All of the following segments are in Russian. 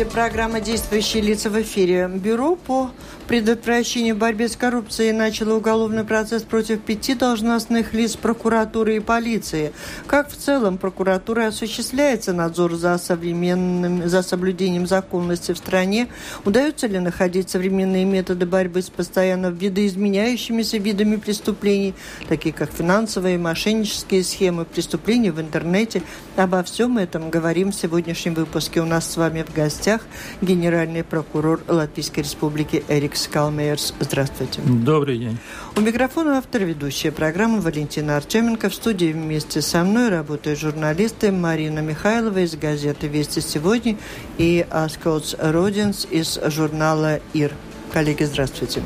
Здравствуйте. Программа «Действующие лица» в эфире. Бюро по предотвращению борьбы с коррупцией начало уголовный процесс против пяти должностных лиц прокуратуры и полиции. Как в целом прокуратура осуществляется надзор за, современным, за соблюдением законности в стране? Удается ли находить современные методы борьбы с постоянно видоизменяющимися видами преступлений, такие как финансовые, мошеннические схемы, преступления в интернете? Обо всем этом говорим в сегодняшнем выпуске. У нас с вами в гостях генеральный прокурор Латвийской Республики Эрик Скалмейерс. Здравствуйте. Добрый день. У микрофона автор ведущая программы Валентина Артеменко. В студии вместе со мной работают журналисты Марина Михайлова из газеты «Вести сегодня» и Аскотс Родинс из журнала «Ир». Коллеги, здравствуйте.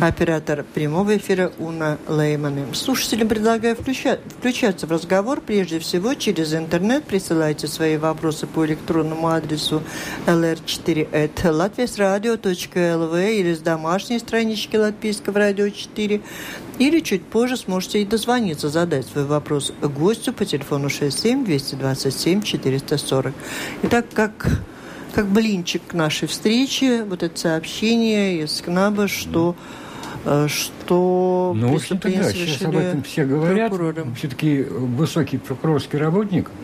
Оператор прямого эфира Уна Лейманы. Слушателям предлагаю включать, включаться в разговор. Прежде всего, через интернет присылайте свои вопросы по электронному адресу lr4.latviasradio.lv или с домашней странички Латвийского радио 4. Или чуть позже сможете и дозвониться, задать свой вопрос гостю по телефону 67 227 440. Итак, как как блинчик к нашей встрече, вот это сообщение из КНАБа, что э, что ну, в общем-то, да, сейчас об этом все говорят. Все-таки высокий прокурорский работник –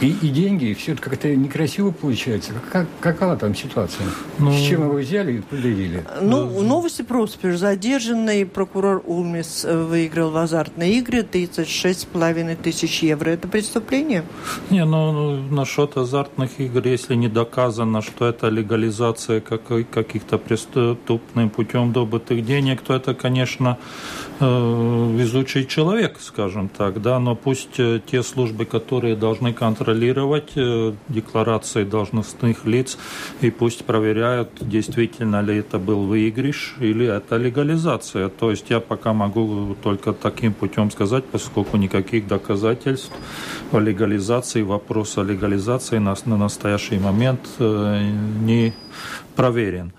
и, и деньги, и все это как-то некрасиво получается. Как, какова там ситуация? Ну, С чем его взяли и предъявили? Ну, новости просто. Задержанный прокурор Улмис выиграл в азартные игры 36,5 тысяч евро. Это преступление? Не, ну, ну, насчет азартных игр, если не доказано, что это легализация каких-то преступным путем добытых денег, то это, конечно, э, везучий человек, скажем так, да, но пусть э, те службы, которые должны контролировать э, декларации должностных лиц и пусть проверяют, действительно ли это был выигрыш или это легализация. То есть я пока могу только таким путем сказать, поскольку никаких доказательств о легализации, вопрос о легализации на, на настоящий момент э, не проверен.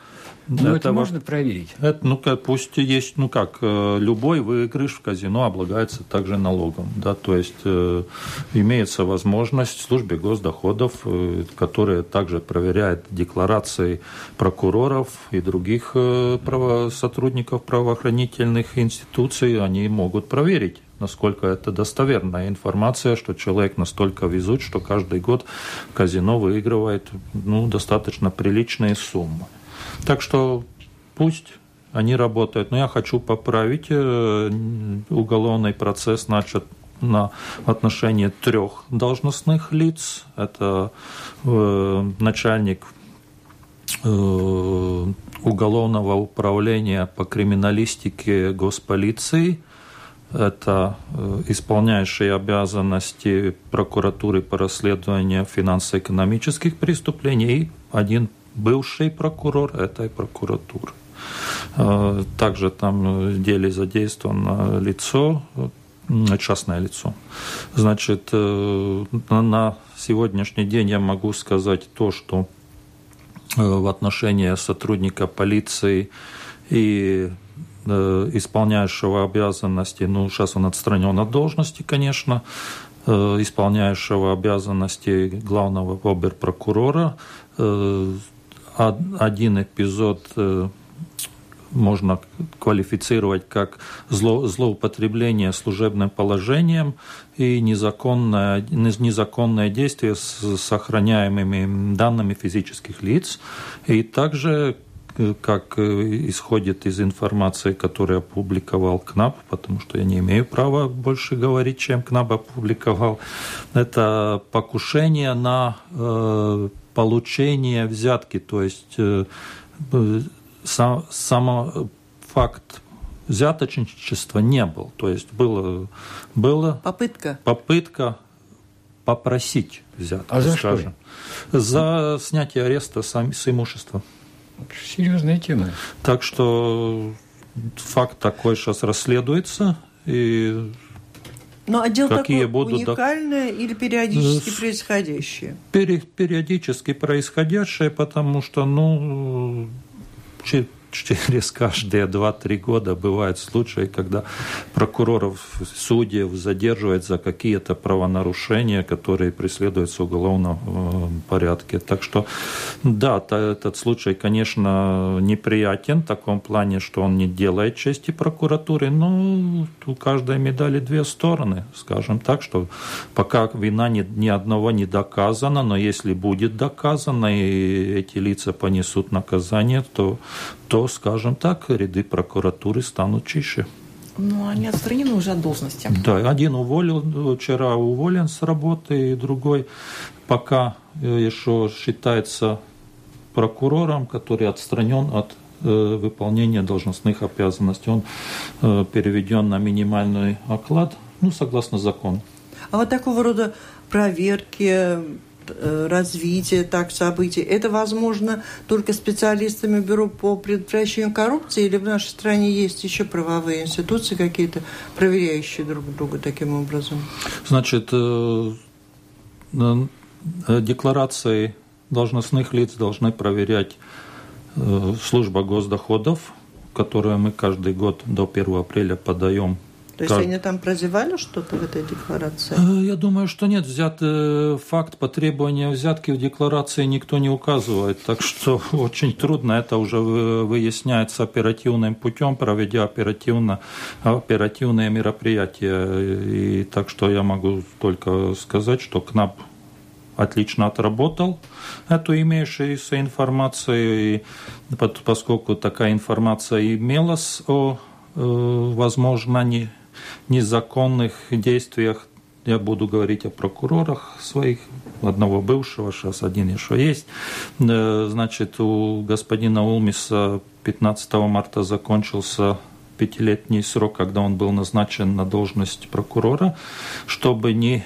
Ну, это, это можно проверить. Это, ну, пусть есть, ну как, э, любой выигрыш в казино облагается также налогом, да, то есть э, имеется возможность в службе госдоходов, э, которая также проверяет декларации прокуроров и других э, право, сотрудников правоохранительных институций, они могут проверить насколько это достоверная информация, что человек настолько везут, что каждый год казино выигрывает ну, достаточно приличные суммы. Так что пусть они работают. Но я хочу поправить э, уголовный процесс начат на отношении трех должностных лиц. Это э, начальник э, уголовного управления по криминалистике госполиции, это э, исполняющий обязанности прокуратуры по расследованию финансово-экономических преступлений и один бывший прокурор этой прокуратуры. Э, также там в деле задействовано лицо, частное лицо. Значит, э, на сегодняшний день я могу сказать то, что э, в отношении сотрудника полиции и исполняющего обязанности, ну, сейчас он отстранен от должности, конечно, исполняющего обязанности главного оберпрокурора один эпизод э, можно квалифицировать как зло, злоупотребление служебным положением и незаконное, незаконное действие с сохраняемыми данными физических лиц. И также как э, исходит из информации, которую опубликовал КНАП, потому что я не имею права больше говорить, чем КНАП опубликовал, это покушение на э, получение взятки, то есть э, сам, сам факт взяточничества не был. То есть было, было попытка. попытка попросить взятку, а за скажем. Что? За снятие ареста с имущества. Серьезная тема. Так что факт такой сейчас расследуется. И а дело Какие такое будут уникальное или периодически С... происходящее? Периодически происходящее, потому что, ну, через каждые 2-3 года бывают случаи, когда прокуроров, судьев задерживают за какие-то правонарушения, которые преследуются в уголовном э, порядке. Так что, да, этот случай, конечно, неприятен в таком плане, что он не делает чести прокуратуре, но у каждой медали две стороны, скажем так, что пока вина ни, ни одного не доказана, но если будет доказано, и эти лица понесут наказание, то то, скажем так, ряды прокуратуры станут чище. Ну, они отстранены уже от должности. Да, один уволил, вчера уволен с работы, и другой пока э, еще считается прокурором, который отстранен от э, выполнения должностных обязанностей. Он э, переведен на минимальный оклад, ну, согласно закону. А вот такого рода проверки, развития так событий. Это возможно только специалистами Бюро по предотвращению коррупции или в нашей стране есть еще правовые институции какие-то, проверяющие друг друга таким образом? Значит, э, декларации должностных лиц должны проверять э, служба госдоходов, которую мы каждый год до 1 апреля подаем то есть как... они там прозевали что-то в этой декларации? Э, я думаю, что нет. Взят э, факт потребования взятки в декларации никто не указывает. Так что очень трудно. Это уже выясняется оперативным путем, проведя оперативно, оперативные мероприятия. И так что я могу только сказать, что КНАП отлично отработал эту имеющуюся информацию, и поскольку такая информация имелась о, э, возможно, не незаконных действиях. Я буду говорить о прокурорах своих, одного бывшего, сейчас один еще есть. Э, значит, у господина Улмиса 15 марта закончился пятилетний срок, когда он был назначен на должность прокурора, чтобы не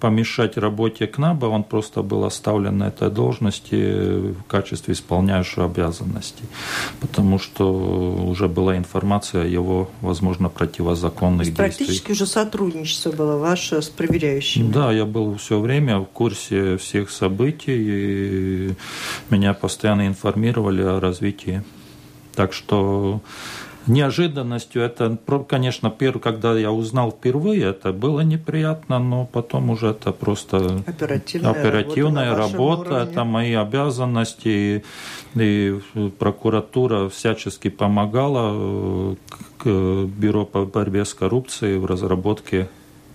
помешать работе КНАБа, он просто был оставлен на этой должности в качестве исполняющего обязанностей, потому что уже была информация о его, возможно, противозаконных действиях. Практически уже сотрудничество было ваше с проверяющими. Да, я был все время в курсе всех событий, и меня постоянно информировали о развитии. Так что неожиданностью. Это, конечно, первый, когда я узнал впервые, это было неприятно, но потом уже это просто оперативная, оперативная работа, работа это мои обязанности. И, и прокуратура всячески помогала э, к Бюро по борьбе с коррупцией в разработке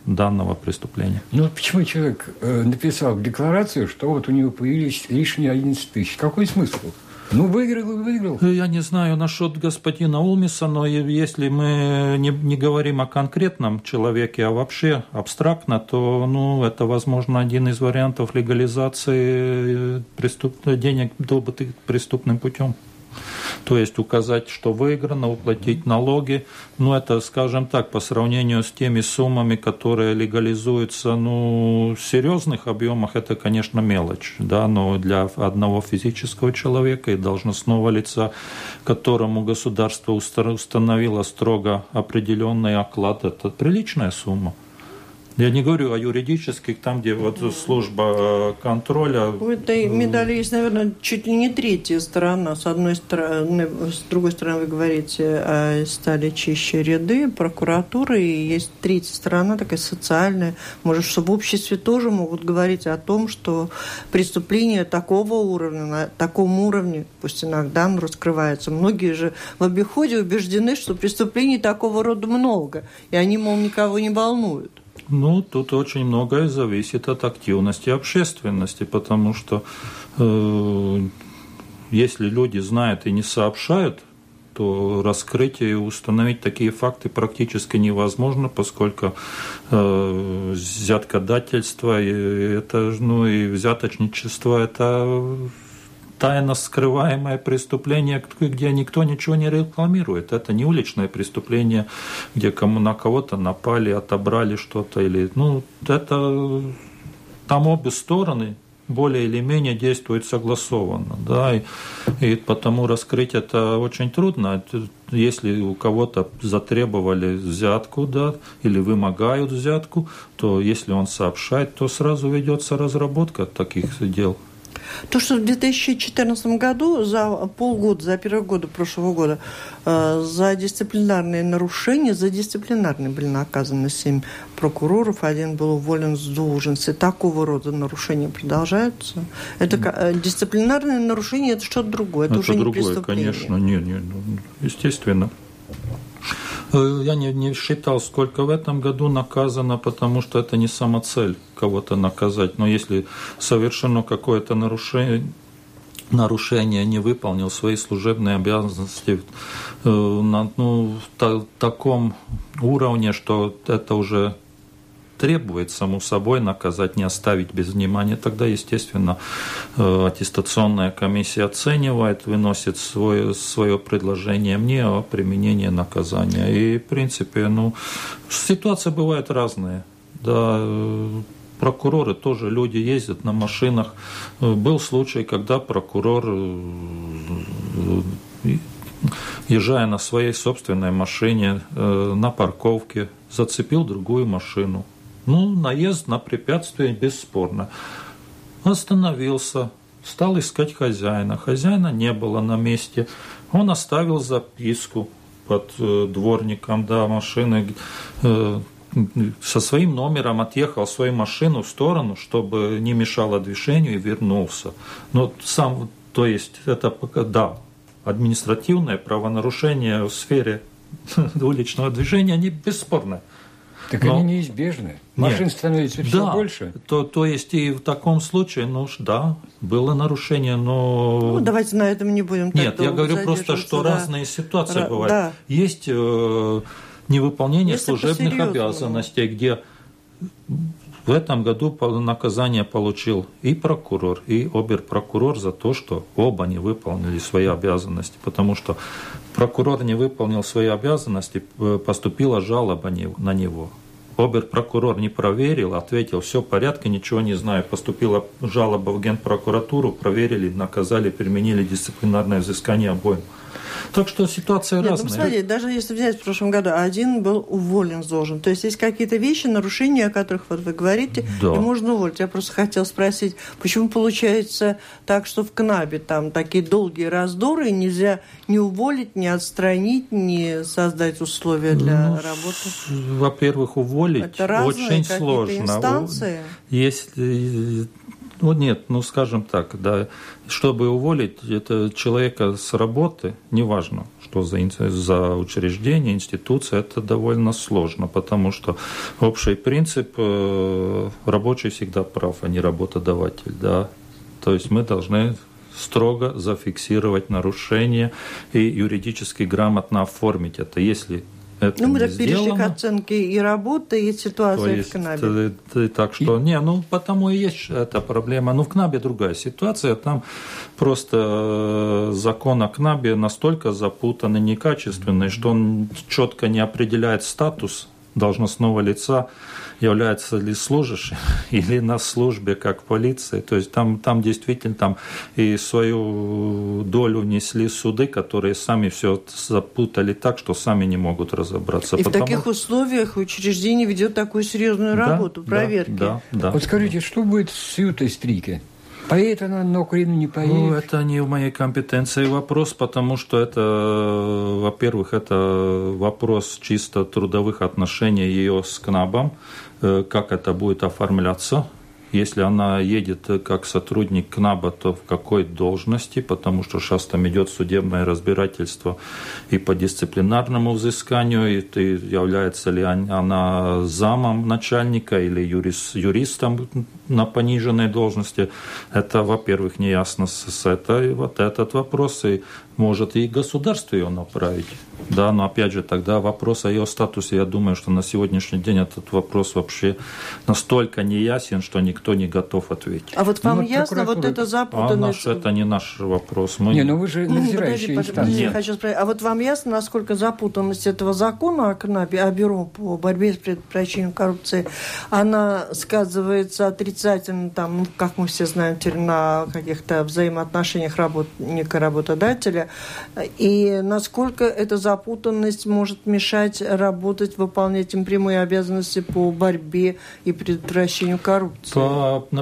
данного преступления. Ну, почему человек э, написал в декларацию, что вот у него появились лишние 11 тысяч? Какой смысл? Ну, выиграл и выиграл. Я не знаю насчет господина Улмиса, но если мы не, не говорим о конкретном человеке, а вообще абстрактно, то ну, это, возможно, один из вариантов легализации преступ... денег, добытых преступным путем. То есть указать, что выиграно, уплатить налоги. Ну, это, скажем так, по сравнению с теми суммами, которые легализуются ну, в серьезных объемах, это, конечно, мелочь. Да? Но для одного физического человека и должностного лица, которому государство установило строго определенный оклад, это приличная сумма. Я не говорю о юридических, там, где вот служба э, контроля. У этой медали есть, наверное, чуть ли не третья сторона. С одной стороны, с другой стороны, вы говорите, а, стали чище ряды прокуратуры, и есть третья сторона, такая социальная. Может, что в обществе тоже могут говорить о том, что преступления такого уровня, на таком уровне, пусть иногда оно раскрывается. Многие же в обиходе убеждены, что преступлений такого рода много, и они, мол, никого не волнуют. Ну, тут очень многое зависит от активности общественности, потому что э, если люди знают и не сообщают, то раскрыть и установить такие факты практически невозможно, поскольку э, взяткодательство и это ну и взяточничество это тайно скрываемое преступление, где никто ничего не рекламирует. Это не уличное преступление, где кому на кого-то напали, отобрали что-то или ну это там обе стороны более или менее действуют согласованно, да, и, и потому раскрыть это очень трудно. Если у кого-то затребовали взятку, да, или вымогают взятку, то если он сообщает, то сразу ведется разработка таких дел. То, что в 2014 году, за полгода, за первые годы прошлого года, э, за дисциплинарные нарушения, за дисциплинарные были наказаны семь прокуроров, один был уволен с должности. Такого рода нарушения продолжаются. Это э, дисциплинарные нарушения, это что-то другое, это, это уже другое, не преступление. конечно, нет, нет, ну, естественно. Э, я не, не считал, сколько в этом году наказано, потому что это не сама цель кого-то наказать. Но если совершено какое-то нарушение, нарушение, не выполнил свои служебные обязанности э, на ну, та, таком уровне, что это уже требует, само собой, наказать, не оставить без внимания, тогда, естественно, э, аттестационная комиссия оценивает, выносит свое, свое предложение мне о применении наказания. И, в принципе, ну, ситуации бывают разные. Да, э, прокуроры тоже люди ездят на машинах. Э, был случай, когда прокурор, езжая на своей собственной машине на парковке, зацепил другую машину. Ну, наезд на препятствие бесспорно. Остановился, стал искать хозяина. Хозяина не было на месте. Он оставил записку под э, дворником да, машины, э, со своим номером отъехал свою машину в сторону, чтобы не мешало движению, и вернулся. Но сам, то есть это пока, да, административное правонарушение в сфере уличного движения, они бесспорны. Так Но... они неизбежны. Машин Нет. становится все да, больше. То, то есть и в таком случае, ну да, было нарушение, но... Ну, давайте на этом не будем Нет, я говорю просто, что да. разные ситуации Ра- бывают. Да. Есть э, невыполнение Если служебных обязанностей, где в этом году наказание получил и прокурор, и оберпрокурор за то, что оба не выполнили свои обязанности, потому что прокурор не выполнил свои обязанности, э, поступила жалоба на него. Оберпрокурор не проверил, ответил, все в порядке, ничего не знаю. Поступила жалоба в Генпрокуратуру, проверили, наказали, применили дисциплинарное взыскание обоим. Так что ситуация Нет, ну, разная. Ну, посмотрите, даже если взять в прошлом году, один был уволен должен. То есть есть какие-то вещи, нарушения, о которых вот вы говорите, да. и можно уволить. Я просто хотел спросить, почему получается так, что в КНАБе там такие долгие раздоры, и нельзя не уволить, не отстранить, не создать условия для ну, работы? Во-первых, уволить Это очень сложно. Инстанции? Если ну нет, ну скажем так, да, чтобы уволить это человека с работы, неважно, что за, за учреждение, институция, это довольно сложно, потому что общий принцип э, рабочий всегда прав, а не работодатель, да. То есть мы должны строго зафиксировать нарушение и юридически грамотно оформить это. Если это ну, мы так перешли к оценке и работы, и ситуации есть, в КНАБе. Ты, так что, и... не, ну, потому и есть эта проблема. Ну, в КНАБе другая ситуация. Там просто э, закон о КНАБе настолько запутанный, некачественный, что он четко не определяет статус должностного лица является ли служащим или на службе как полиция. То есть там, там действительно там и свою долю несли суды, которые сами все запутали так, что сами не могут разобраться. И Потому... в таких условиях учреждение ведет такую серьезную да, работу, проверки. Да, да, да. Вот скажите, что будет с Ютой Стрике? Поедет она на Украину, не поедет? Ну, это не в моей компетенции вопрос, потому что это, во-первых, это вопрос чисто трудовых отношений ее с КНАБом, как это будет оформляться, если она едет как сотрудник КНАБа, то в какой должности, потому что сейчас там идет судебное разбирательство и по дисциплинарному взысканию, и ты, является ли она замом начальника или юрист, юристом на пониженной должности. Это, во-первых, не ясно с этой, вот этот вопрос, и может и государство ее направить. Да, но опять же, тогда вопрос о ее статусе, я думаю, что на сегодняшний день этот вопрос вообще настолько неясен, что никто не готов ответить. А вот вам ну, ясно вот это запутанность? А наш, это не наш вопрос. Мы... Не, ну вы же надзирающие ну, инстанции. Хочу спросить, а вот вам ясно, насколько запутанность этого закона о КНАПе, о бюро по борьбе с предотвращением коррупции, она сказывается отрицательно, там, ну, как мы все знаем, на каких-то взаимоотношениях работника-работодателя, и насколько эта запутанность может мешать работать, выполнять им прямые обязанности по борьбе и предотвращению коррупции? По,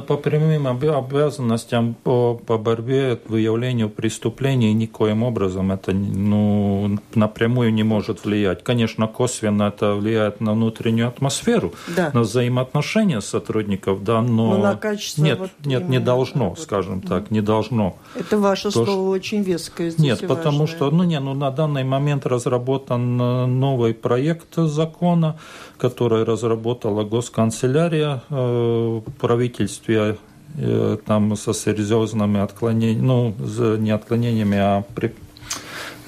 по прямым обязанностям по, по борьбе, выявлению преступлений никоим образом это ну, напрямую не может влиять. Конечно, косвенно это влияет на внутреннюю атмосферу, да. на взаимоотношения сотрудников, да, но, но на качество нет, вот нет, не должно, вот, скажем так, не должно. Это ваше То, слово очень веское здесь Нет, потому важное. что, ну не, ну на данный момент разработан э, новый проект закона, который разработала госканцелярия э, правительстве э, там со серьезными отклонениями, ну, не отклонениями, а при,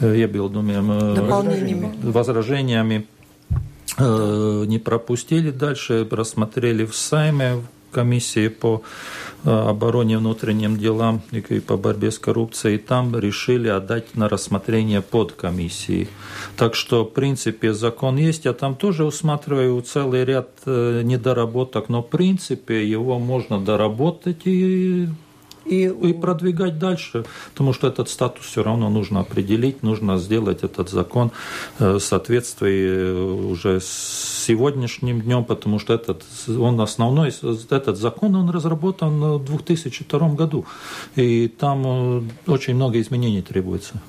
iebildumiем, возражениями, возражениями не пропустили. Дальше, рассмотрели в Сайме, в комиссии по обороне внутренним делам и по борьбе с коррупцией, там решили отдать на рассмотрение под комиссии. Так что, в принципе, закон есть, я там тоже усматриваю целый ряд э, недоработок, но, в принципе, его можно доработать и и, и продвигать дальше, потому что этот статус все равно нужно определить, нужно сделать этот закон э, в соответствии э, уже с сегодняшним днем, потому что этот, он основной, этот закон, он разработан в 2002 году, и там э, очень много изменений требуется.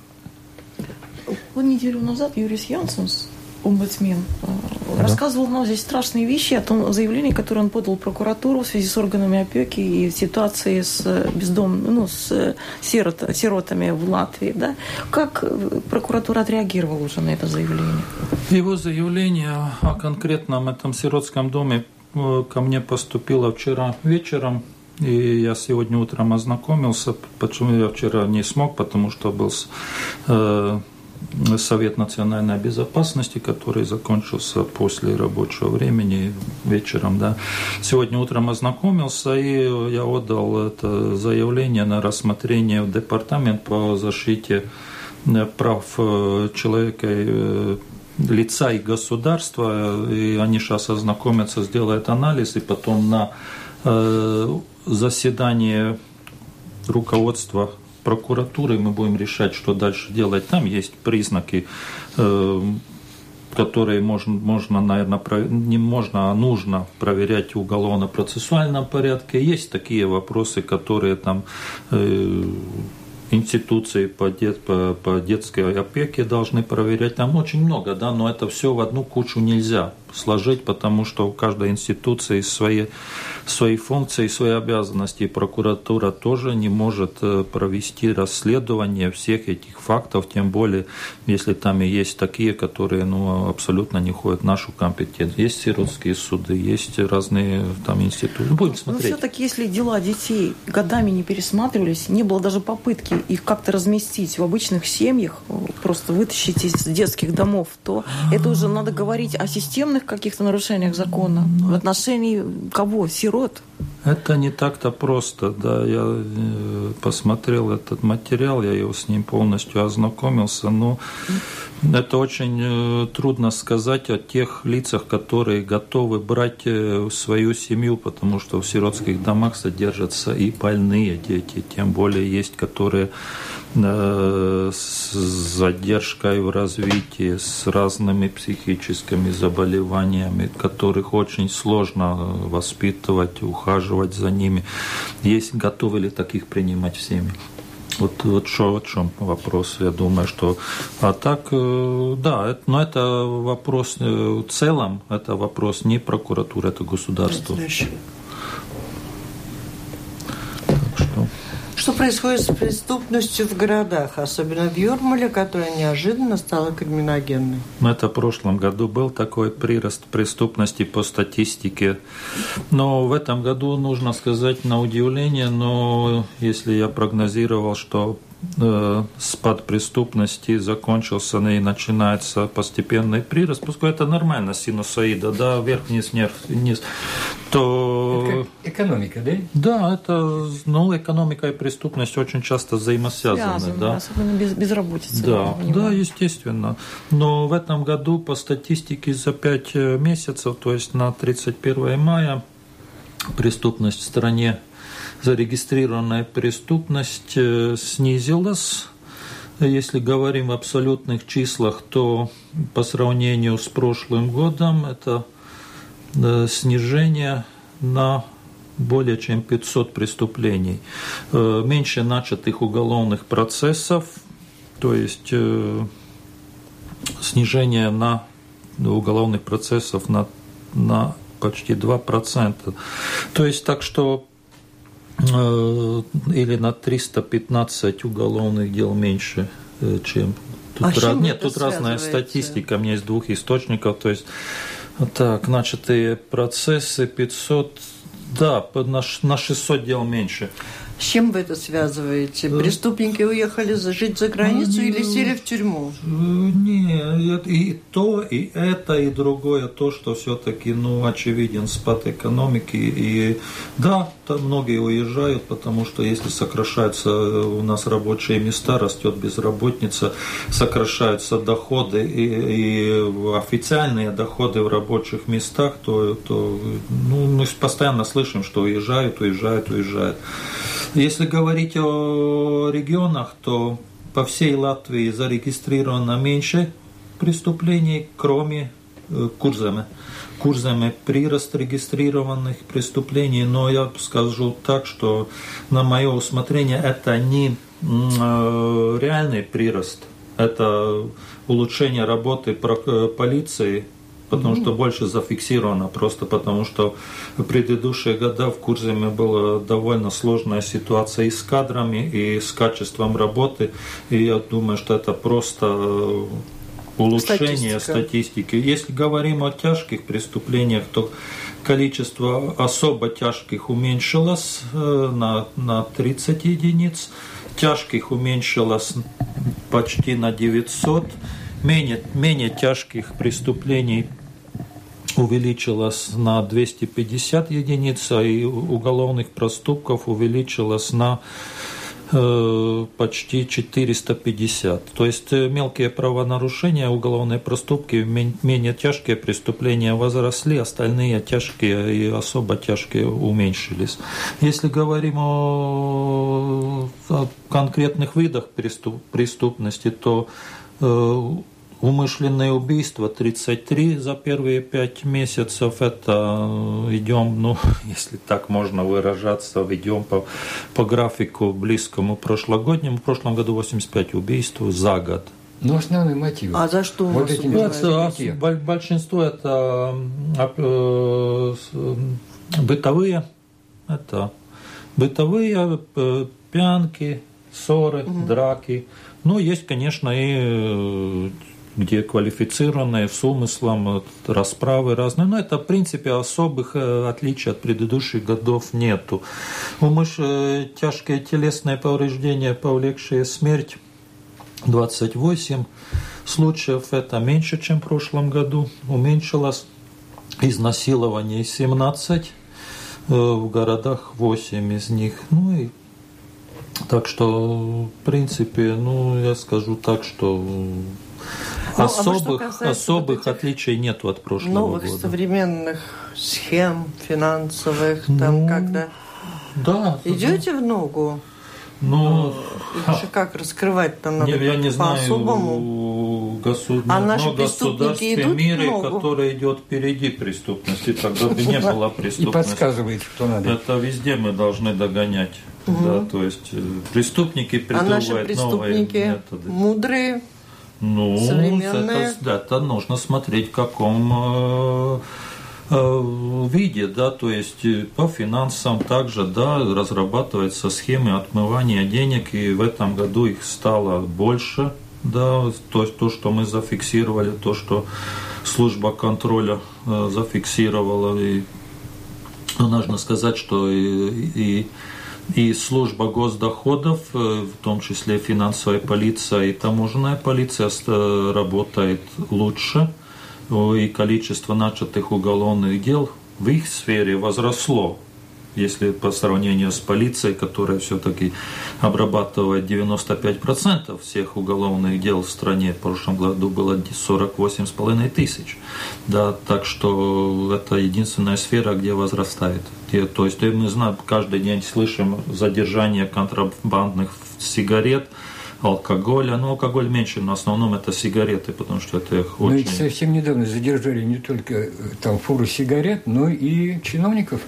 Неделю назад Юрис Янсенс омбудсмен, э, да. рассказывал нам здесь страшные вещи о том заявлении, которое он подал в прокуратуру в связи с органами опеки и ситуацией с э, бездомными, ну, с э, сирот, сиротами в Латвии. Да? Как прокуратура отреагировала уже на это заявление? Его заявление о конкретном этом сиротском доме ко мне поступило вчера вечером. И я сегодня утром ознакомился, почему я вчера не смог, потому что был Совет национальной безопасности, который закончился после рабочего времени вечером. Да. Сегодня утром ознакомился, и я отдал это заявление на рассмотрение в Департамент по защите э, прав э, человека э, лица и государства, и они сейчас ознакомятся, сделают анализ, и потом на заседание руководства прокуратурой мы будем решать, что дальше делать. Там есть признаки, э, которые можно, можно, наверное, не можно, а нужно проверять в уголовно-процессуальном порядке. Есть такие вопросы, которые там э, институции по, дет, по, по детской опеке должны проверять. Там очень много, да, но это все в одну кучу нельзя сложить, потому что у каждой институции свои, свои функции, свои обязанности. И прокуратура тоже не может э, провести расследование всех этих фактов, тем более, если там и есть такие, которые ну, абсолютно не ходят в нашу компетенцию. Есть сиротские суды, есть разные там институты. Ну, будем смотреть. Но все-таки, если дела детей годами не пересматривались, не было даже попытки их как-то разместить в обычных семьях, просто вытащить из детских домов, то это уже надо говорить о системных каких-то нарушениях закона в отношении кого? Сирот? Это не так-то просто, да. Я э, посмотрел этот материал, я его с ним полностью ознакомился, но это очень э, трудно сказать о тех лицах, которые готовы брать э, свою семью, потому что в сиротских домах содержатся и больные дети, тем более есть, которые с задержкой в развитии, с разными психическими заболеваниями, которых очень сложно воспитывать, ухаживать за ними. Есть готовы ли таких принимать в семьи? Вот, вот что, в чем вопрос, я думаю, что... А так, э, да, это, но это вопрос э, в целом, это вопрос не прокуратуры, это государство. Что происходит с преступностью в городах, особенно в Юрмале, которая неожиданно стала криминогенной? Это в прошлом году был такой прирост преступности по статистике. Но в этом году, нужно сказать, на удивление, но если я прогнозировал, что спад преступности закончился и начинается постепенный прирост, поскольку это нормально, синусоида, да, вверх-вниз, вверх-вниз, то... Это экономика, да? Да, это, ну, экономика и преступность очень часто взаимосвязаны, Связаны, да. Особенно без, безработица. Да, да, естественно. Но в этом году по статистике за 5 месяцев, то есть на 31 мая, преступность в стране зарегистрированная преступность э, снизилась. Если говорим в абсолютных числах, то по сравнению с прошлым годом это э, снижение на более чем 500 преступлений. Э, меньше начатых уголовных процессов, то есть снижение на уголовных процессов на, на почти 2%. То есть так что или на 315 уголовных дел меньше, э, чем тут а раз... Нет, тут разная статистика. У меня есть двух источников. То есть, так, начатые процессы 500, да, на 600 дел меньше. С чем вы это связываете? Э, Преступники уехали жить за границу или сели в тюрьму? Э, нет, и то, и это, и другое, то, что все-таки, ну, очевиден спад экономики. И да, там многие уезжают, потому что если сокращаются у нас рабочие места, растет безработица, сокращаются доходы и, и официальные доходы в рабочих местах, то, то ну, мы постоянно слышим, что уезжают, уезжают, уезжают. Если говорить о регионах, то по всей Латвии зарегистрировано меньше преступлений, кроме э, Курземе. Курземе прирост регистрированных преступлений, но я скажу так, что на мое усмотрение это не э, реальный прирост, это улучшение работы э, полиции потому что больше зафиксировано, просто потому что в предыдущие года в Курземе была довольно сложная ситуация и с кадрами, и с качеством работы, и я думаю, что это просто улучшение Статистика. статистики. Если говорим о тяжких преступлениях, то количество особо тяжких уменьшилось э, на, на 30 единиц, тяжких уменьшилось почти на 900, менее, менее тяжких преступлений увеличилась на 250 единиц, а и уголовных проступков увеличилась на э, почти 450. То есть э, мелкие правонарушения, уголовные проступки, менее тяжкие преступления возросли, остальные тяжкие и особо тяжкие уменьшились. Если говорим о, о конкретных видах преступ, преступности, то э, Умышленное убийство 33 за первые пять месяцев. Это э, идем, ну, если так можно выражаться, идем по, по графику близкому прошлогоднему. В прошлом году 85 убийств за год. Ну, основные мотивы. А за что? Вот эти это, большинство это э, бытовые, это бытовые э, пьянки, ссоры, угу. драки. Ну, есть, конечно, и где квалифицированные с умыслом, расправы разные. Но это, в принципе, особых э, отличий от предыдущих годов нету. Умыш... Э, тяжкие телесные повреждения, повлекшие смерть, 28 случаев, это меньше, чем в прошлом году. Уменьшилось изнасилование 17, в городах 8 из них. Ну и так что, в принципе, ну, я скажу так, что ну, особых, а особых вот отличий нет от прошлого новых года. современных схем финансовых, ну, там когда да, идете да. в ногу. Ну, их же как раскрывать там надо не, я не знаю госуд... а наши но государств в мире, которое идет впереди преступности, тогда бы не было преступности. И подсказывает, что надо. Это везде мы должны догонять. Угу. Да, то есть э, преступники придумывают а наши преступники новые методы. мудрые, ну. Это, это нужно смотреть в каком э, э, виде, да, то есть по финансам также, да, разрабатываются схемы отмывания денег, и в этом году их стало больше, да, то есть то, что мы зафиксировали, то, что служба контроля зафиксировала, и нужно сказать, что и, и и служба госдоходов, э, в том числе финансовая полиция и таможенная полиция работает лучше, и количество начатых уголовных дел в их сфере возросло если по сравнению с полицией, которая все-таки обрабатывает 95% всех уголовных дел в стране, в прошлом году было 48,5 тысяч. Да, так что это единственная сфера, где возрастает. То есть мы знаем, каждый день слышим задержание контрабандных сигарет, алкоголя. Но алкоголь меньше, но в основном это сигареты, потому что это их очень... Ну и совсем недавно задержали не только э, там фуру сигарет, но и чиновников.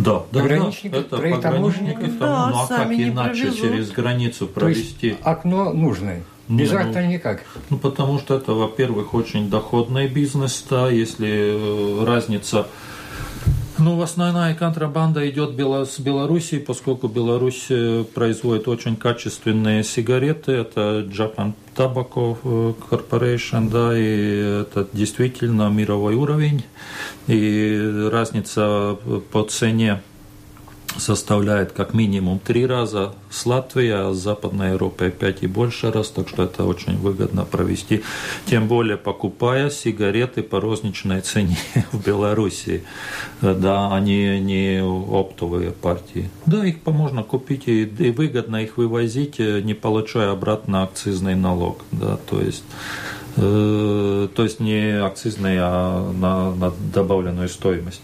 Да, да, пограничники, да, это пограничники, да, ну а как иначе провезут. через границу провести? То есть окно нужное. Без не, ну, никак. Ну, потому что это, во-первых, очень доходный бизнес, да, если э, разница ну, основная контрабанда идет с Белоруссии, поскольку Беларусь э, производит очень качественные сигареты. Это Japan Tobacco э, Corporation, да, и это действительно мировой уровень. И разница по цене составляет как минимум три раза с Латвией, а с Западной Европой пять и больше раз, так что это очень выгодно провести, тем более покупая сигареты по розничной цене в Беларуси, да, они не оптовые партии. Да, их можно купить и, и выгодно их вывозить, э, не получая обратно акцизный налог, да, то есть э, то есть не акцизный, а на, на добавленную стоимость.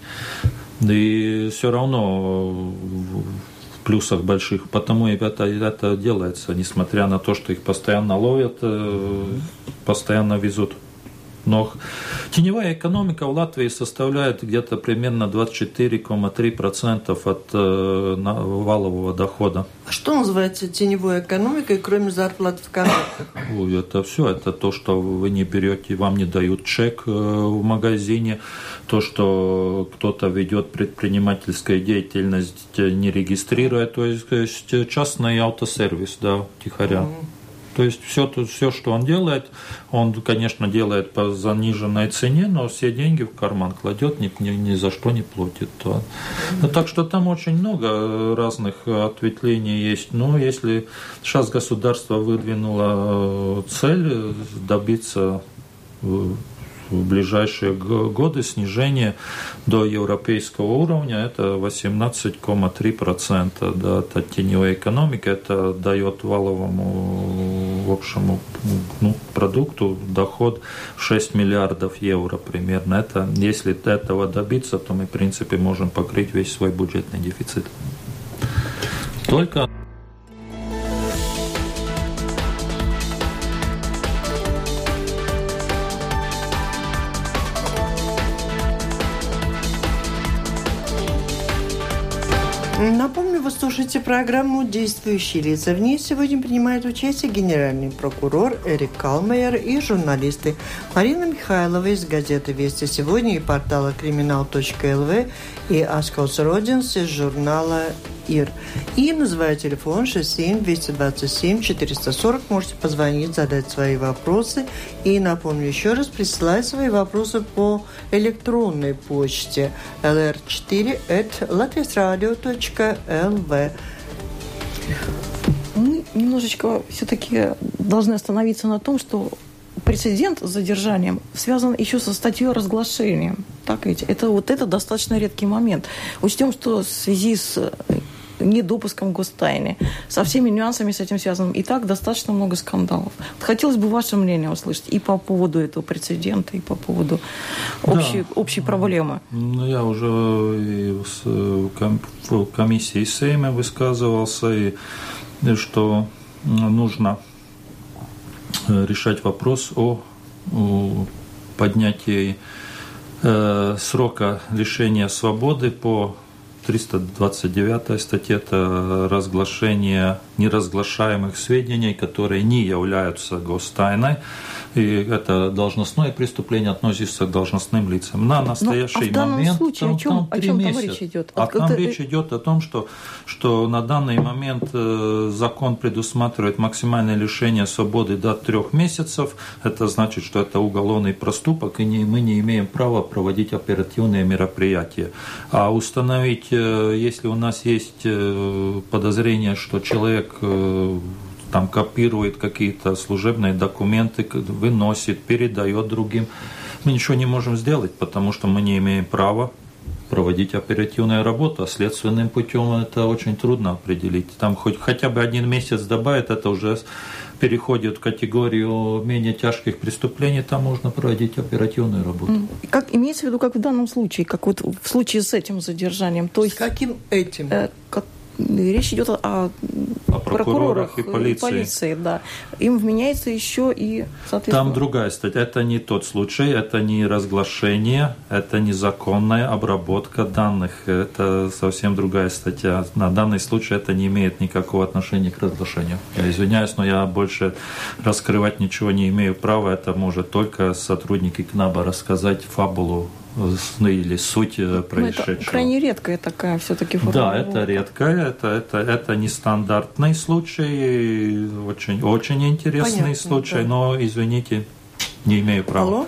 И все равно в плюсах больших, потому это, это делается, несмотря на то, что их постоянно ловят, э, постоянно везут. Но теневая экономика в Латвии составляет где-то примерно 24,3% от э, валового дохода. А что называется теневой экономикой, кроме зарплат в конвертах? Это все, это то, что вы не берете, вам не дают чек э, в магазине, то, что кто-то ведет предпринимательскую деятельность, не регистрируя, то есть частный автосервис, да, тихоря. Mm-hmm. То есть все, все, что он делает, он, конечно, делает по заниженной цене, но все деньги в карман кладет, ни, ни, ни за что не платит. То. Ну, так что там очень много разных ответвлений есть. Но если сейчас государство выдвинуло э, цель добиться э, в ближайшие годы снижение до европейского уровня это 18,3%. Да, это теневая экономика, это дает валовому общему ну, продукту доход 6 миллиардов евро примерно. Это, если этого добиться, то мы, в принципе, можем покрыть весь свой бюджетный дефицит. Только слушаете программу «Действующие лица». В ней сегодня принимает участие генеральный прокурор Эрик Калмейер и журналисты Марина Михайлова из газеты «Вести сегодня» и портала криминал.лв и Аскалс Родинс из журнала ИР. И называю телефон 67 227 440. Можете позвонить, задать свои вопросы. И напомню еще раз, присылать свои вопросы по электронной почте lr4 at. Мы немножечко все-таки должны остановиться на том, что прецедент с задержанием связан еще со статьей разглашения. Так ведь? Это вот это достаточно редкий момент. Учтем, что в связи с недопуском гостайны, со всеми нюансами с этим связанным. И так достаточно много скандалов. Хотелось бы ваше мнение услышать и по поводу этого прецедента, и по поводу общей, да. общей проблемы. Ну, я уже и в комиссии Сейма высказывался, и что нужно э, решать вопрос о, о поднятии э, срока лишения свободы по 329 статья – это разглашение неразглашаемых сведений, которые не являются гостайной и это должностное преступление относится к должностным лицам. На настоящий ну, а в момент случае, там, о чем, там о чем месяца. речь идет? А там это... речь идет о том, что, что на данный момент э, закон предусматривает максимальное лишение свободы до трех месяцев. Это значит, что это уголовный проступок, и не, мы не имеем права проводить оперативные мероприятия. А установить, э, если у нас есть э, подозрение, что человек там копирует какие-то служебные документы, выносит, передает другим. Мы ничего не можем сделать, потому что мы не имеем права проводить оперативную работу, а следственным путем это очень трудно определить. Там хоть хотя бы один месяц добавить, это уже переходит в категорию менее тяжких преступлений, там можно проводить оперативную работу. Как имеется в виду, как в данном случае, как вот в случае с этим задержанием, то есть с каким этим? Э, речь идет о, о прокурорах, прокурорах и полиции. полиции, да. Им вменяется еще и, соответственно... Там другая статья. Это не тот случай, это не разглашение, это незаконная обработка данных. Это совсем другая статья. На данный случай это не имеет никакого отношения к разглашению. Я извиняюсь, но я больше раскрывать ничего не имею права. Это может только сотрудники КНАБа рассказать фабулу или суть происшедшего. Ну, это крайне редкая такая все-таки форма. Да, это редкая, это, это, это нестандартный случай, очень, очень интересный Понятно, случай, да. но, извините, не имею права. Алло?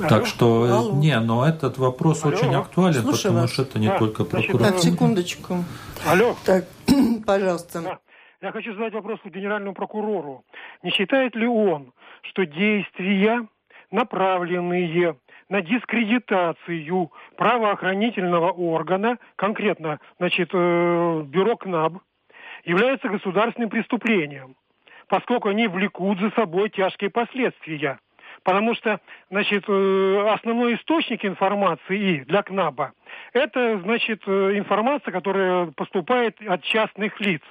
Так Алло. что, Алло. не, но этот вопрос Алло. очень актуален, Слушаю потому вас. что это не а, только прокуратура. Так, секундочку. Алло. Так, пожалуйста. Да. Я хочу задать вопрос генеральному прокурору. Не считает ли он, что действия, направленные на дискредитацию правоохранительного органа, конкретно, значит, э, бюро КНАБ, является государственным преступлением, поскольку они влекут за собой тяжкие последствия. Потому что, значит, э, основной источник информации для КНАБа – это, значит, э, информация, которая поступает от частных лиц.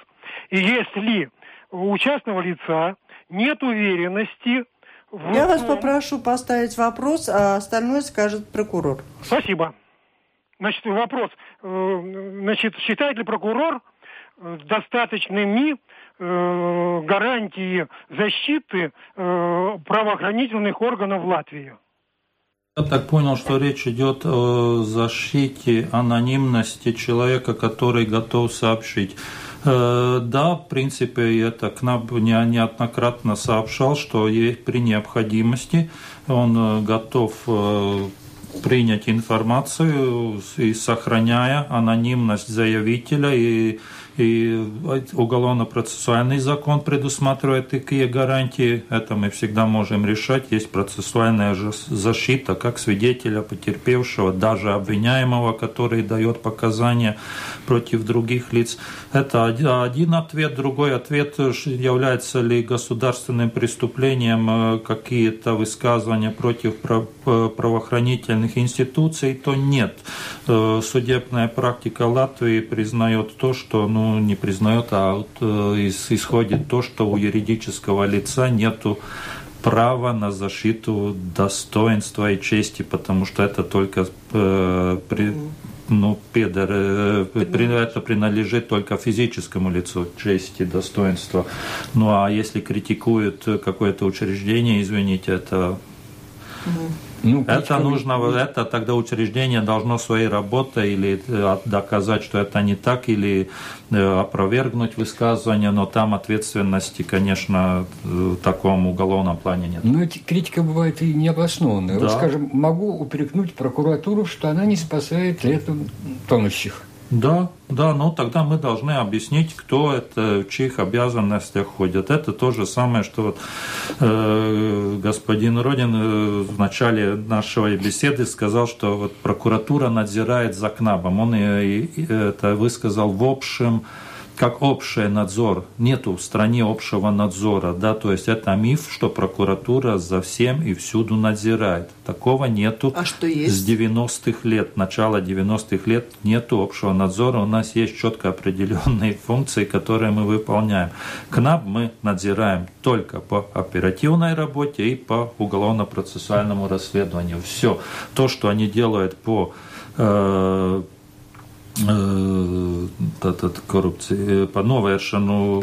И если у частного лица нет уверенности я вас попрошу поставить вопрос, а остальное скажет прокурор. Спасибо. Значит, вопрос. Э, значит, считает ли прокурор э, достаточными э, гарантии защиты правоохранительных органов Латвии? Я так понял, что речь идет о защите анонимности человека, который готов сообщить. Э, да, в принципе, это КНАП неоднократно сообщал, что при необходимости. Он э, готов э, принять информацию и сохраняя анонимность заявителя и и уголовно-процессуальный закон предусматривает такие гарантии. Это мы всегда можем решать. Есть процессуальная защита как свидетеля, потерпевшего, даже обвиняемого, который дает показания против других лиц. Это один ответ. Другой ответ, является ли государственным преступлением э, какие-то высказывания против э, правоохранительных институций, то нет. Э, судебная практика Латвии признает то, что ну, не признает, а вот, э, исходит то, что у юридического лица нету права на защиту достоинства и чести, потому что это только э, при, ну, педер, э, при, это принадлежит только физическому лицу, чести, достоинства. Ну а если критикуют какое-то учреждение, извините, это ну, это нужно, это тогда учреждение должно своей работой или э, доказать, что это не так, или э, опровергнуть высказывание, но там ответственности, конечно, в таком уголовном плане нет. Но критика бывает и необоснованная. Да. Вот, скажем, могу упрекнуть прокуратуру, что она не спасает летом тонущих. Да, да, но тогда мы должны объяснить, кто это, в чьих обязанностях ходит. Это то же самое, что вот, э, господин Родин э, в начале нашей беседы сказал, что вот прокуратура надзирает за КНАБом. Он и, и, это высказал в общем как общий надзор. Нету в стране общего надзора, да, то есть это миф, что прокуратура за всем и всюду надзирает. Такого нету. А что есть? С 90-х лет, начала 90-х лет нету общего надзора. У нас есть четко определенные функции, которые мы выполняем. КНАП мы надзираем только по оперативной работе и по уголовно-процессуальному расследованию. Все. То, что они делают по э, tātad коррупции, по новēršanu,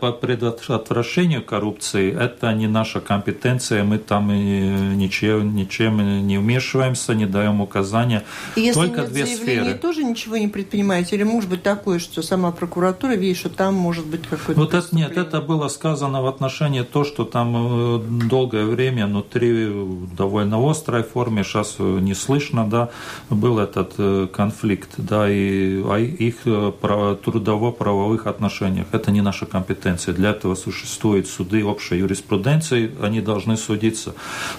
по предотвращению коррупции, это не наша компетенция, мы там ничем, ничем не вмешиваемся, не даем указания. И если Только нет две сферы. тоже ничего не предпринимаете? Или может быть такое, что сама прокуратура видит, что там может быть какой-то Вот это, нет, это было сказано в отношении то, что там э, долгое время внутри в довольно острой форме, сейчас не слышно, да, был этот э, конфликт, да, да, и о их э, трудово-правовых отношениях. Это не наша компетенция. Для этого существуют суды общей юриспруденции, они должны судиться.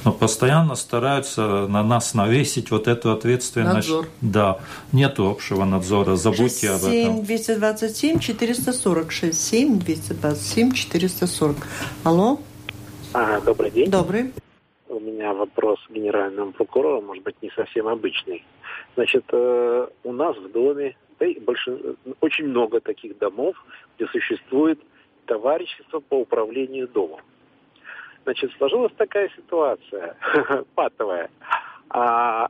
Но постоянно стараются на нас навесить вот эту ответственность. Надзор. Да, нет общего надзора, забудьте 6, 7, об этом. 227 440, 67 227 440. Алло? А, добрый день. Добрый. У меня вопрос генеральному прокурору, может быть, не совсем обычный. Значит, э, у нас в доме, да и больше, очень много таких домов, где существует товарищество по управлению домом. Значит, сложилась такая ситуация патовая. А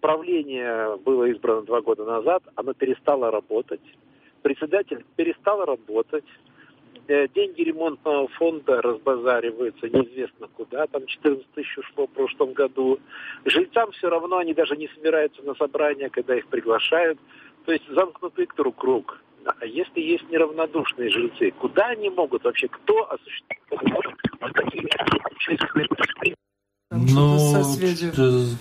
правление было избрано два года назад, оно перестало работать, председатель перестал работать, деньги ремонтного фонда разбазариваются неизвестно куда, там 14 тысяч ушло в прошлом году. Жильцам все равно, они даже не собираются на собрания, когда их приглашают. То есть замкнутый круг. А если есть неравнодушные жильцы, куда они могут вообще, кто осуществляет ну,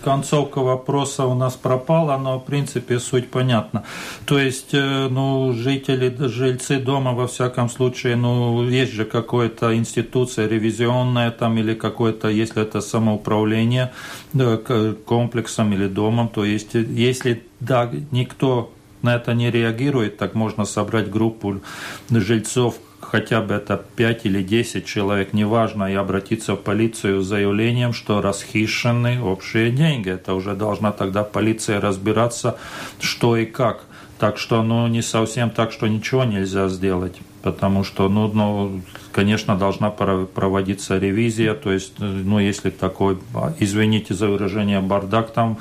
концовка вопроса у нас пропала, но в принципе суть понятна. То есть, э, ну, жители, жильцы дома, во всяком случае, ну, есть же какая-то институция ревизионная там или какое-то, если это самоуправление да, комплексом или домом, то есть, если да, никто на это не реагирует, так можно собрать группу жильцов, хотя бы это 5 или 10 человек, неважно, и обратиться в полицию с заявлением, что расхищены общие деньги. Это уже должна тогда полиция разбираться, что и как. Так что, ну, не совсем так, что ничего нельзя сделать, потому что, ну, ну конечно, должна проводиться ревизия, то есть, ну, если такой, извините за выражение, бардак там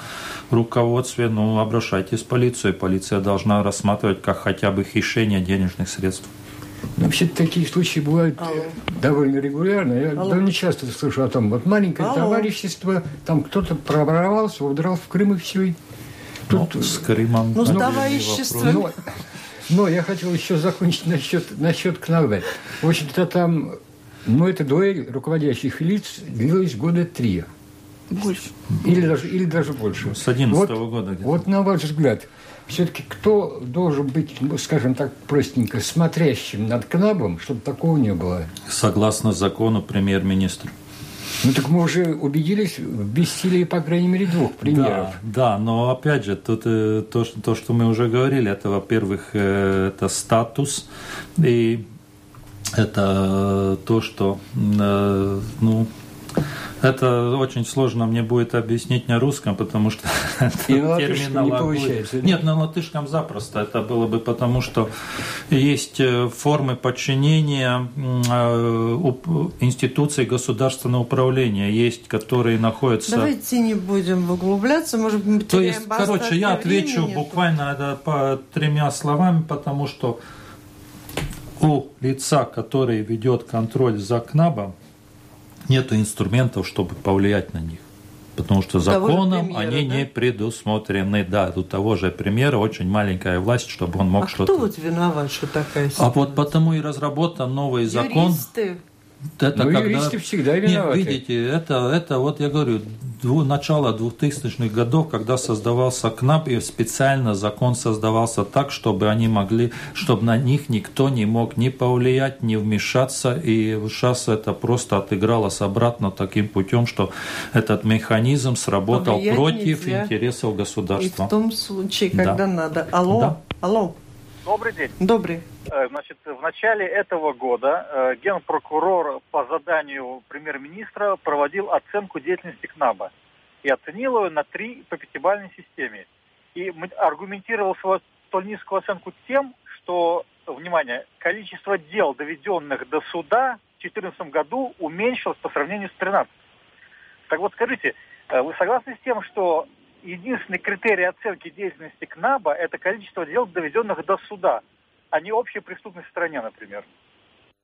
в руководстве, ну, обращайтесь в полицию, полиция должна рассматривать как хотя бы хищение денежных средств. Ну, вообще такие случаи бывают Алло. довольно регулярно. Я Алло. довольно часто слышу о том, вот маленькое Алло. товарищество, там кто-то проворовался, удрал в Крым и все. И тут... Ну, с Крымом... Ну, ну товарищество... Но, но я хотел еще закончить насчет, насчет КНАВ. В общем-то, там, ну, это дуэль руководящих лиц длилась года три. Больше. Или даже, или даже больше. С 11 вот, года где-то. Вот на ваш взгляд, все-таки кто должен быть, скажем так, простенько, смотрящим над КНАБом, чтобы такого не было? Согласно закону премьер-министра. Ну так мы уже убедились в бессилии, по крайней мере, двух примеров. Да, да но опять же, тут э, то, что, то, что мы уже говорили, это, во-первых, э, это статус, и это то, что, э, ну, это очень сложно мне будет объяснить на русском, потому что И на латышском не получается. Нет, на латышском запросто. Это было бы потому, что есть э, формы подчинения э, институций государственного управления, есть, которые находятся... Давайте не будем углубляться, может быть, То есть, короче, я отвечу буквально по тремя словами, потому что у лица, который ведет контроль за КНАБом, нет инструментов, чтобы повлиять на них. Потому что законом премьера, они да? не предусмотрены. Да, у того же премьера очень маленькая власть, чтобы он мог а что-то... кто вот виноват, что такая ситуация? А вот потому и разработан новый закон. Это ну, когда... юристы всегда виноваты. Нет, видите, это, это вот я говорю, начала 2000-х годов, когда создавался КНАП, и специально закон создавался так, чтобы они могли, чтобы на них никто не мог ни повлиять, ни вмешаться, и сейчас это просто отыгралось обратно таким путем, что этот механизм сработал Повлиять против интересов государства. И в том случае, когда да. надо. Алло, да. алло. Добрый день. Добрый. Э, значит, в начале этого года э, генпрокурор по заданию премьер-министра проводил оценку деятельности КНАБа и оценил ее на три по пятибалльной системе. И аргументировал свою столь низкую оценку тем, что, внимание, количество дел, доведенных до суда в 2014 году уменьшилось по сравнению с 2013. Так вот, скажите, э, вы согласны с тем, что единственный критерий оценки деятельности КНАБа – это количество дел, доведенных до суда – а не общая преступность в стране, например?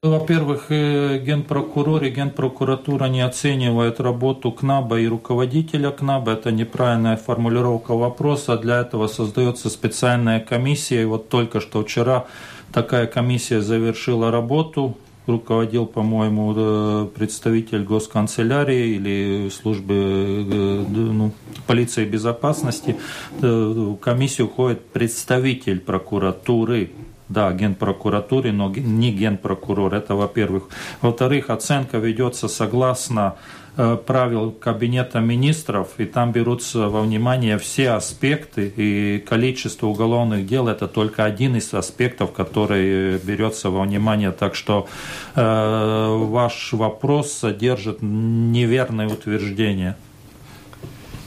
Во-первых, э, генпрокурор и генпрокуратура не оценивают работу КНАБа и руководителя КНАБа. Это неправильная формулировка вопроса. Для этого создается специальная комиссия. И вот только что вчера такая комиссия завершила работу. Руководил, по-моему, э, представитель госканцелярии или службы э, ну, полиции безопасности. В комиссию входит представитель прокуратуры да, генпрокуратуре, но не генпрокурор, это во-первых. Во-вторых, оценка ведется согласно э, правил Кабинета министров, и там берутся во внимание все аспекты, и количество уголовных дел – это только один из аспектов, который берется во внимание. Так что э, ваш вопрос содержит неверное утверждение.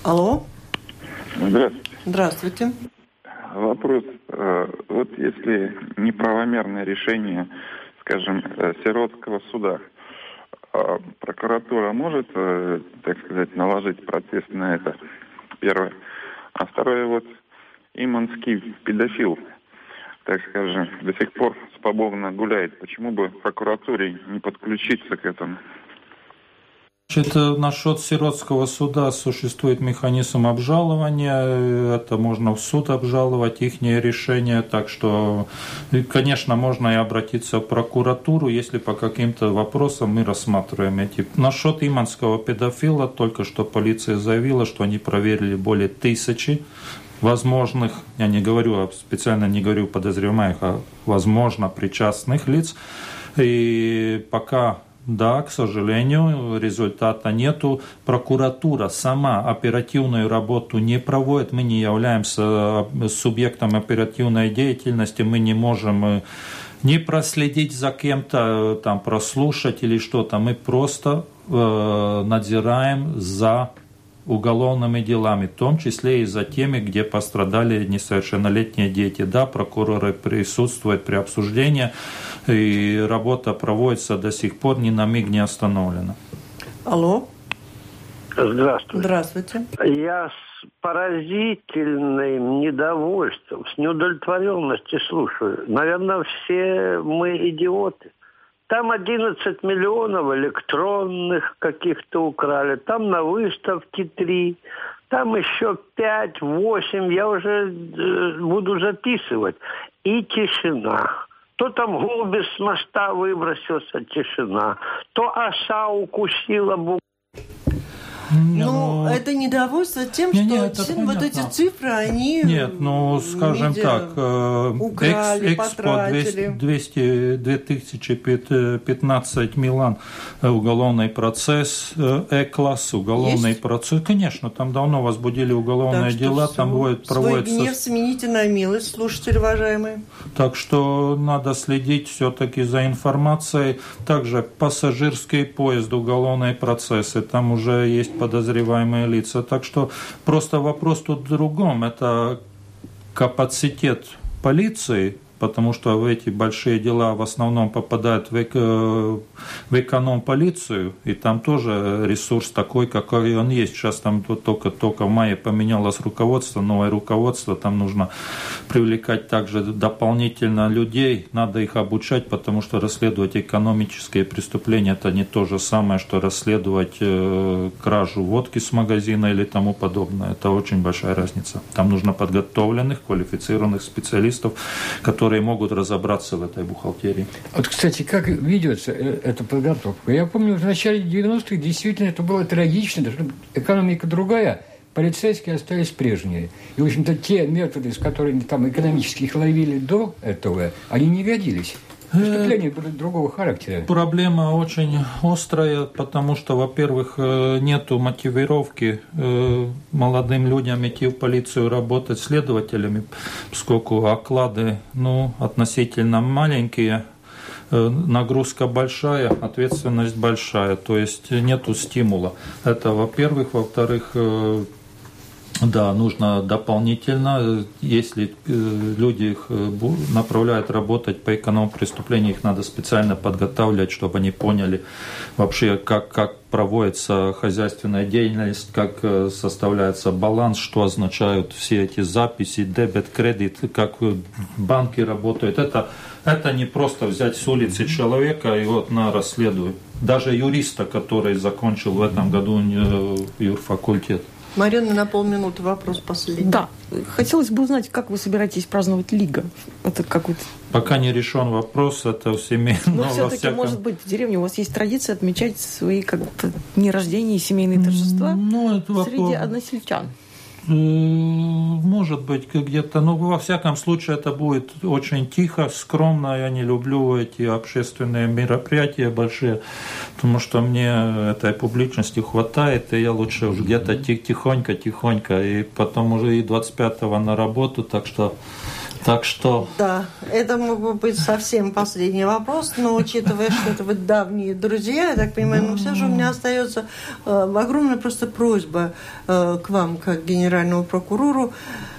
Алло? Здравствуйте. Здравствуйте вопрос. Э, вот если неправомерное решение, скажем, э, сиротского суда, э, прокуратура может, так сказать, наложить процесс на это? Первое. А второе, вот иманский педофил, так скажем, до сих пор свободно гуляет. Почему бы прокуратуре не подключиться к этому? Значит, насчет сиротского суда существует механизм обжалования. Это можно в суд обжаловать их решение. Так что, конечно, можно и обратиться в прокуратуру, если по каким-то вопросам мы рассматриваем эти. Насчет иманского педофила только что полиция заявила, что они проверили более тысячи возможных, я не говорю, специально не говорю подозреваемых, а возможно причастных лиц. И пока да, к сожалению, результата нету. Прокуратура сама оперативную работу не проводит. Мы не являемся э, субъектом оперативной деятельности. Мы не можем э, не проследить за кем-то, э, там, прослушать или что-то. Мы просто э, надзираем за уголовными делами, в том числе и за теми, где пострадали несовершеннолетние дети. Да, прокуроры присутствуют при обсуждении и работа проводится до сих пор, ни на миг не остановлена. Алло. Здравствуйте. Здравствуйте. Я с поразительным недовольством, с неудовлетворенностью слушаю. Наверное, все мы идиоты. Там 11 миллионов электронных каких-то украли, там на выставке 3, там еще 5, 8, я уже э, буду записывать. И тишина. То там голуби с моста выбросился, тишина. То оса укусила букву. Ну, это недовольство тем, не, что не, это тем, вот эти цифры, они Нет, ну, скажем так, э, украли, экс, Экспо 200, 2015 Милан, э, уголовный процесс, э, Э-класс, уголовный Есть? процесс. Конечно, там давно возбудили уголовные так дела, там будет, проводится... Свой гнев смените на милость, слушатели уважаемые. Так что надо следить все-таки за информацией. Также пассажирский поезд, уголовные процессы, там уже есть подозреваемые лица. Так что просто вопрос тут в другом. Это капацитет полиции потому что в эти большие дела в основном попадают в, эко, в эконом-полицию, и там тоже ресурс такой, какой он есть. Сейчас там только, только в мае поменялось руководство, новое руководство, там нужно привлекать также дополнительно людей, надо их обучать, потому что расследовать экономические преступления это не то же самое, что расследовать э, кражу водки с магазина или тому подобное. Это очень большая разница. Там нужно подготовленных, квалифицированных специалистов, которые которые могут разобраться в этой бухгалтерии. Вот, кстати, как ведется э, эта подготовка? Я помню, в начале 90-х действительно это было трагично, экономика другая, полицейские остались прежние. И, в общем-то, те методы, с которыми там экономически их ловили до этого, они не годились. Преступления другого характера. Проблема очень острая, потому что, во-первых, э, нету мотивировки э, молодым людям идти в полицию работать следователями, поскольку оклады ну, относительно маленькие, э, нагрузка большая, ответственность большая, то есть нету стимула. Это во-первых. Во-вторых, да, нужно дополнительно, если э, люди их э, направляют работать по эконом-преступлению, их надо специально подготавливать, чтобы они поняли вообще, как, как проводится хозяйственная деятельность, как э, составляется баланс, что означают все эти записи, дебет, кредит, как банки работают. Это, это не просто взять с улицы человека и вот на расследуй. Даже юриста, который закончил в этом году юрфакультет. Марина, на полминуты вопрос последний. Да. Хотелось бы узнать, как вы собираетесь праздновать Лига? Это какой-то... Пока не решен вопрос, это семье. Но, Но все-таки, всяком... может быть, в деревне у вас есть традиция отмечать свои как-то дни рождения и семейные торжества ну, это среди вопрос... односельчан? Может быть, где-то, но во всяком случае это будет очень тихо, скромно. Я не люблю эти общественные мероприятия большие, потому что мне этой публичности хватает, и я лучше уж где-то тихонько-тихонько, и потом уже и 25-го на работу, так что так что... Да, это мог бы быть совсем последний вопрос, но учитывая, что это вы давние друзья, я так понимаю, но все же у меня остается э, огромная просто просьба э, к вам, как генеральному прокурору,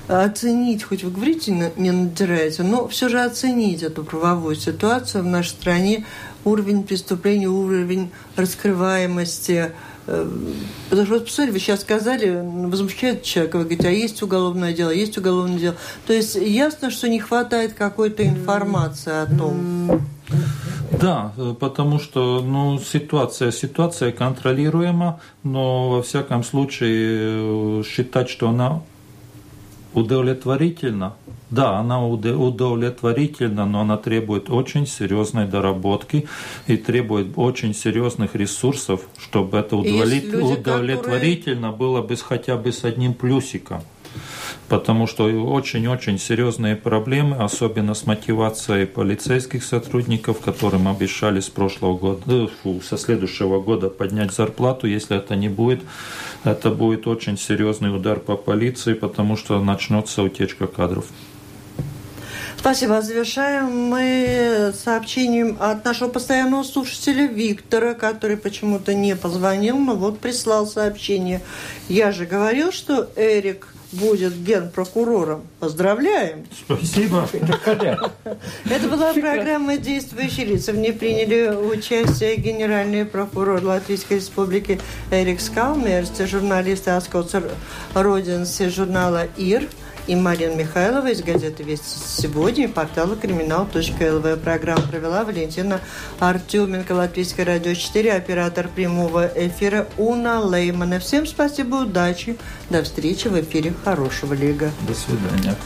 оценить, хоть вы говорите, не надираете, но все же оценить эту правовую ситуацию в нашей стране, уровень преступлений, уровень раскрываемости, Потому что, посмотрите, вы сейчас сказали, возмущает человека, вы говорите, а есть уголовное дело, есть уголовное дело. То есть ясно, что не хватает какой-то информации о том. Да, потому что ну, ситуация, ситуация контролируема, но во всяком случае считать, что она удовлетворительна, да, она удовлетворительна, но она требует очень серьезной доработки и требует очень серьезных ресурсов, чтобы это удовлет... люди, удовлетворительно которые... было бы хотя бы с одним плюсиком потому что очень-очень серьезные проблемы, особенно с мотивацией полицейских сотрудников, которым обещали с прошлого года, э, фу, со следующего года поднять зарплату. Если это не будет, это будет очень серьезный удар по полиции, потому что начнется утечка кадров. Спасибо. Завершаем мы сообщением от нашего постоянного слушателя Виктора, который почему-то не позвонил, но вот прислал сообщение. Я же говорил, что Эрик будет генпрокурором. Поздравляем! Спасибо! Это была программа «Действующие лица». В ней приняли участие генеральный прокурор Латвийской Республики Эрик Скалмерс, журналисты Аскоцер Родинс журнала «Ир», и Марина Михайлова из газеты «Вести сегодня» и портала криминал.лв. Программу провела Валентина Артеменко, Латвийское радио 4, оператор прямого эфира Уна Леймана. Всем спасибо, удачи, до встречи в эфире «Хорошего лига». До свидания.